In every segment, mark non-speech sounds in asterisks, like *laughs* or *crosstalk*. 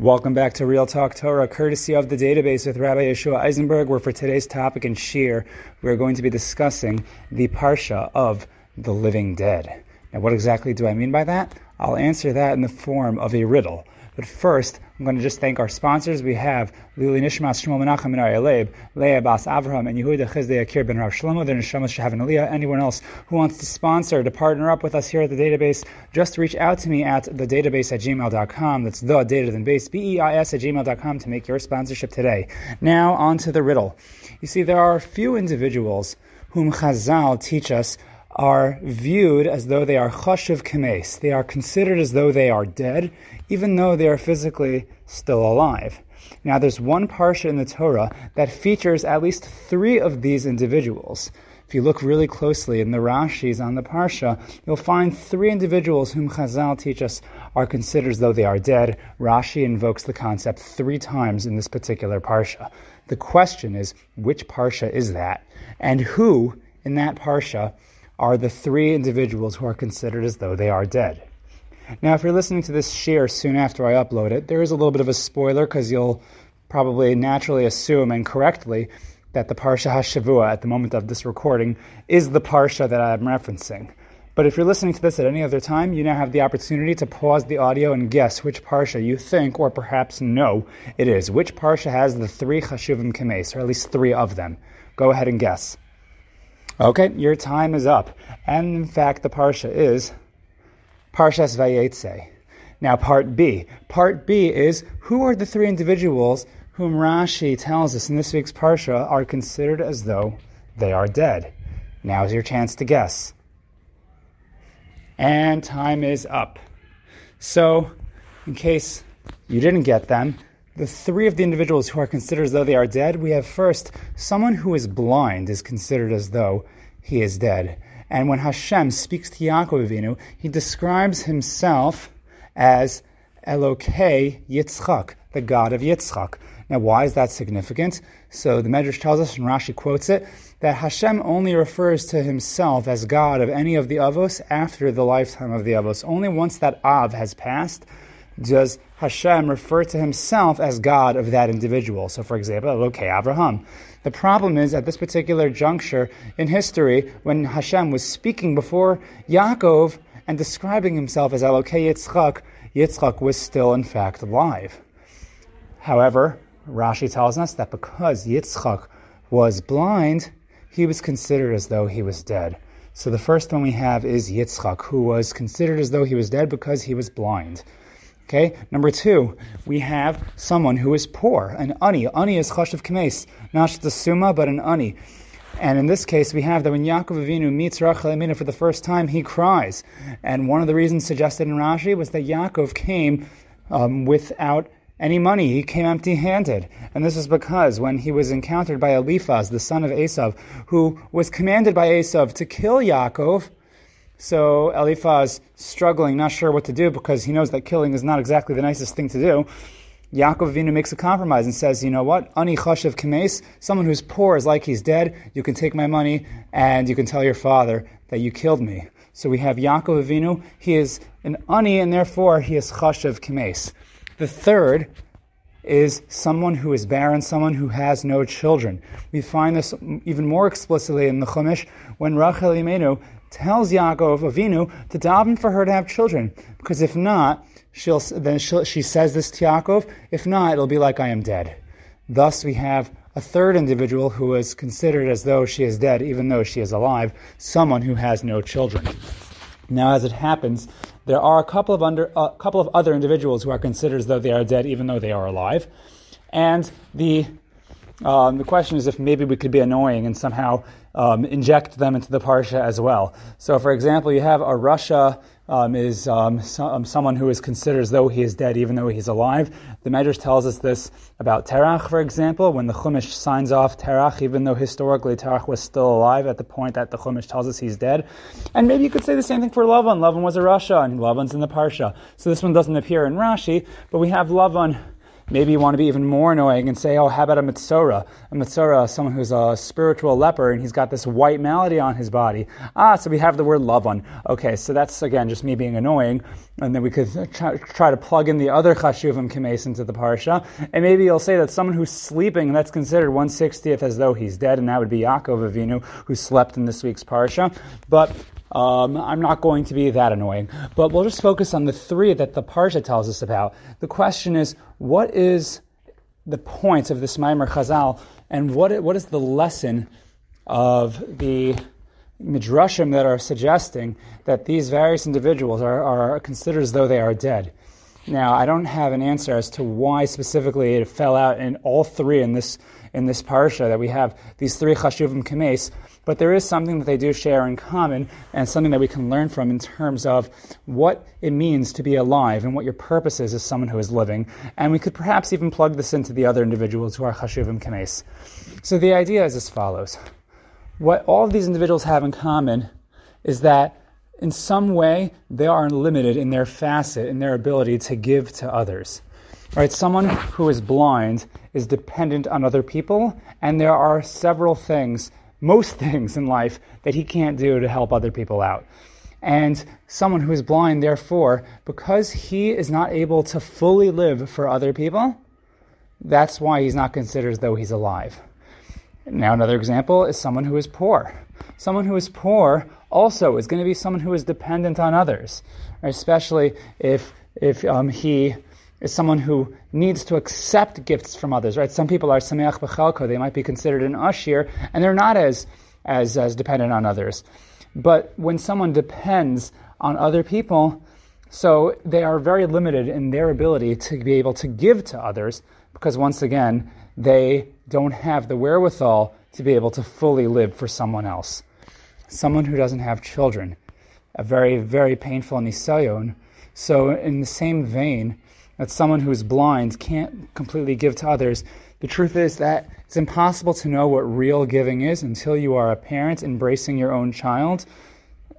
Welcome back to Real Talk Torah, courtesy of the database with Rabbi Yeshua Eisenberg, where for today's topic in shiur, we're going to be discussing the Parsha of the living dead. Now, what exactly do I mean by that? I'll answer that in the form of a riddle. But first, I'm going to just thank our sponsors. We have Lili Nishmas Shmuel Menachem and Leib, Leah Bas Avraham, and Yehuda Chizdei Akir Ben Rav Shlomo, their Neshamas Shahav Aliyah. Anyone else who wants to sponsor, to partner up with us here at the database, just reach out to me at the database at gmail.com. That's the data than base, B-E-I-S at gmail.com to make your sponsorship today. Now, on to the riddle. You see, there are a few individuals whom Chazal teach us are viewed as though they are chashuv kemes. They are considered as though they are dead, even though they are physically still alive. Now, there's one parsha in the Torah that features at least three of these individuals. If you look really closely in the Rashis on the parsha, you'll find three individuals whom Chazal teach us are considered as though they are dead. Rashi invokes the concept three times in this particular parsha. The question is, which parsha is that? And who in that parsha are the three individuals who are considered as though they are dead. Now, if you're listening to this shiur soon after I upload it, there is a little bit of a spoiler because you'll probably naturally assume and correctly that the Parsha HaShavua at the moment of this recording is the Parsha that I'm referencing. But if you're listening to this at any other time, you now have the opportunity to pause the audio and guess which Parsha you think or perhaps know it is. Which Parsha has the three Chashuvim Kemes, or at least three of them? Go ahead and guess. Okay, your time is up. And in fact, the Parsha is Parshas Vayetze. Now, part B. Part B is who are the three individuals whom Rashi tells us in this week's Parsha are considered as though they are dead? Now's your chance to guess. And time is up. So, in case you didn't get them, the three of the individuals who are considered as though they are dead, we have first someone who is blind is considered as though he is dead. And when Hashem speaks to Yaakov Avinu, he describes himself as Elokei Yitzchak, the God of Yitzchak. Now, why is that significant? So the Medrash tells us, and Rashi quotes it, that Hashem only refers to himself as God of any of the Avos after the lifetime of the Avos. Only once that Av has passed does Hashem refer to himself as God of that individual. So, for example, Elokei Abraham. The problem is, at this particular juncture in history, when Hashem was speaking before Yaakov and describing himself as Elokei Yitzchak, Yitzchak was still, in fact, alive. However, Rashi tells us that because Yitzchak was blind, he was considered as though he was dead. So the first one we have is Yitzchak, who was considered as though he was dead because he was blind. Okay, number two, we have someone who is poor, an ani. Ani is chashav kmes, not just a summa, but an ani. And in this case, we have that when Yaakov Avinu meets Rachel Imenu for the first time, he cries. And one of the reasons suggested in Rashi was that Yaakov came um, without any money. He came empty handed. And this is because when he was encountered by Eliphaz, the son of Esav, who was commanded by Esav to kill Yaakov, so Eliphaz struggling, not sure what to do because he knows that killing is not exactly the nicest thing to do. Yaakov Avinu makes a compromise and says, you know what? Ani chashav kemes, someone who's poor is like he's dead. You can take my money and you can tell your father that you killed me. So we have Yaakov Avinu. He is an ani and therefore he is chashav kemes. The third is someone who is barren, someone who has no children. We find this even more explicitly in the Chumash when Rachel Imenu tells Yaakov Avinu to daven for her to have children, because if not, she'll then she'll, she says this to Yaakov. If not, it'll be like I am dead. Thus, we have a third individual who is considered as though she is dead, even though she is alive, someone who has no children. Now, as it happens, there are a couple of under a couple of other individuals who are considered as though they are dead, even though they are alive, and the um, the question is if maybe we could be annoying and somehow um, inject them into the parsha as well. So, for example, you have a rasha um, is um, so, um, someone who is considered as though he is dead, even though he's alive. The Medrash tells us this about Terach, for example, when the Chumash signs off Terach, even though historically Terach was still alive at the point that the Chumash tells us he's dead. And maybe you could say the same thing for Lavan. Lavan was a rasha, and Lavan's in the parsha. So this one doesn't appear in Rashi, but we have Lavan Maybe you want to be even more annoying and say, oh, how about a Mitzora? A Mitzora, someone who's a spiritual leper and he's got this white malady on his body. Ah, so we have the word lavan. Okay, so that's again just me being annoying. And then we could try, try to plug in the other Chashuvim Kemes into the Parsha. And maybe you'll say that someone who's sleeping, that's considered 160th as though he's dead, and that would be Yaakov Avinu, who slept in this week's Parsha. But um, I'm not going to be that annoying, but we'll just focus on the three that the Parsha tells us about. The question is, what is the point of this Maimer Chazal, and what, what is the lesson of the midrashim that are suggesting that these various individuals are, are considered as though they are dead? Now, I don't have an answer as to why specifically it fell out in all three in this in this parsha that we have these three chashuvim kemes, but there is something that they do share in common and something that we can learn from in terms of what it means to be alive and what your purpose is as someone who is living. And we could perhaps even plug this into the other individuals who are chashuvim kemes. So the idea is as follows. What all of these individuals have in common is that in some way they are limited in their facet, in their ability to give to others. Right? Someone who is blind is dependent on other people, and there are several things most *laughs* things in life that he can't do to help other people out. And someone who is blind, therefore, because he is not able to fully live for other people, that's why he's not considered as though he's alive. Now, another example is someone who is poor. Someone who is poor also is going to be someone who is dependent on others, especially if, if um, he is someone who needs to accept gifts from others, right? Some people are sameach b'chalko; they might be considered an ashir, and they're not as, as, as dependent on others. But when someone depends on other people, so they are very limited in their ability to be able to give to others, because once again, they don't have the wherewithal to be able to fully live for someone else. Someone who doesn't have children, a very, very painful nisayon. So, in the same vein, that someone who is blind can't completely give to others. The truth is that it's impossible to know what real giving is until you are a parent embracing your own child.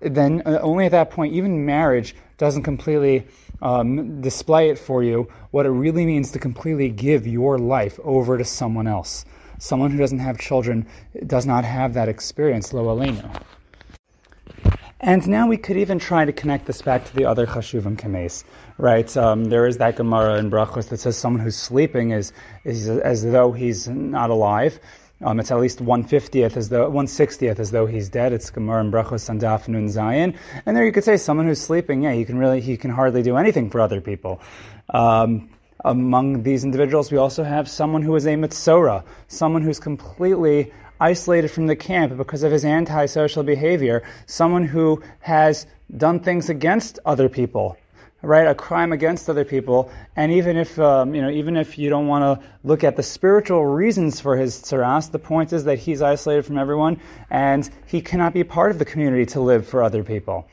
Then, uh, only at that point, even marriage doesn't completely um, display it for you what it really means to completely give your life over to someone else. Someone who doesn't have children does not have that experience, lo aleinu. And now we could even try to connect this back to the other chashuvim kemes, right? Um, there is that Gemara in Brachos that says someone who's sleeping is, is as though he's not alive. Um, it's at least one fiftieth as though one sixtieth as though he's dead. It's Gemara and Brachos and Daf Nun Zayin. And there you could say someone who's sleeping, yeah, he can really he can hardly do anything for other people. Um, among these individuals, we also have someone who is a mitzora, someone who's completely isolated from the camp because of his antisocial behavior, someone who has done things against other people, right? A crime against other people, and even if um, you know, even if you don't want to look at the spiritual reasons for his tsaras, the point is that he's isolated from everyone, and he cannot be part of the community to live for other people.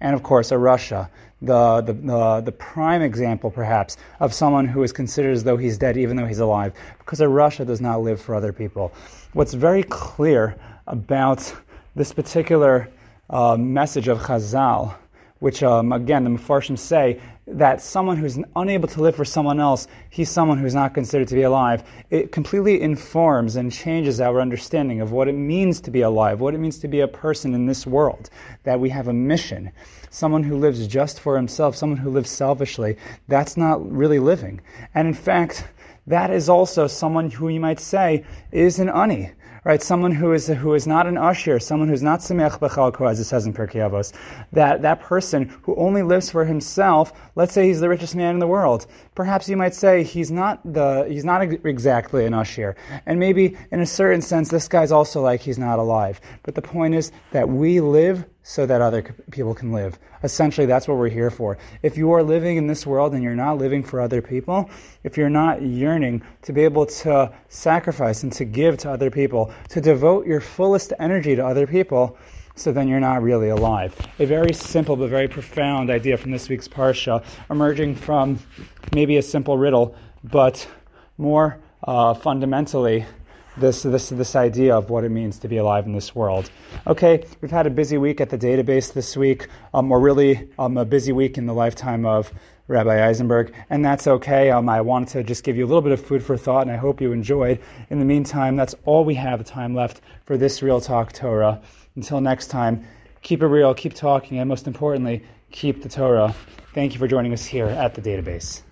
And of course, a rasha, the, the, the, the, prime example, perhaps, of someone who is considered as though he's dead even though he's alive, because a rasha does not live for other people what's very clear about this particular uh, message of Chazal, which um, again the Mefarshim say that someone who's unable to live for someone else, he's someone who's not considered to be alive. It completely informs and changes our understanding of what it means to be alive, what it means to be a person in this world, that we have a mission. Someone who lives just for himself, someone who lives selfishly, that's not really living. And in fact, that is also someone who you might say is an ani, right? Someone who is who is not an ashir, someone who's not sameach b'chalko, as it says in Pirkei Avos. That that person who only lives for himself. Let's say he's the richest man in the world. Perhaps you might say he's not the he's not exactly an ashir, and maybe in a certain sense this guy's also like he's not alive. But the point is that we live so that other people can live. Essentially, that's what we're here for. If you are living in this world and you're not living for other people, if you're not yearning to be able to sacrifice and to give to other people, to devote your fullest energy to other people, so then you're not really alive. A very simple but very profound idea from this week's Parsha, emerging from maybe a simple riddle, but more uh, fundamentally this, this, this idea of what it means to be alive in this world. Okay, we've had a busy week at the database this week, um, or really um, a busy week in the lifetime of Rabbi Eisenberg, and that's okay. Um, I wanted to just give you a little bit of food for thought, and I hope you enjoyed. In the meantime, that's all we have time left for this Real Talk Torah. Until next time, keep it real, keep talking, and most importantly, keep the Torah. Thank you for joining us here at the database.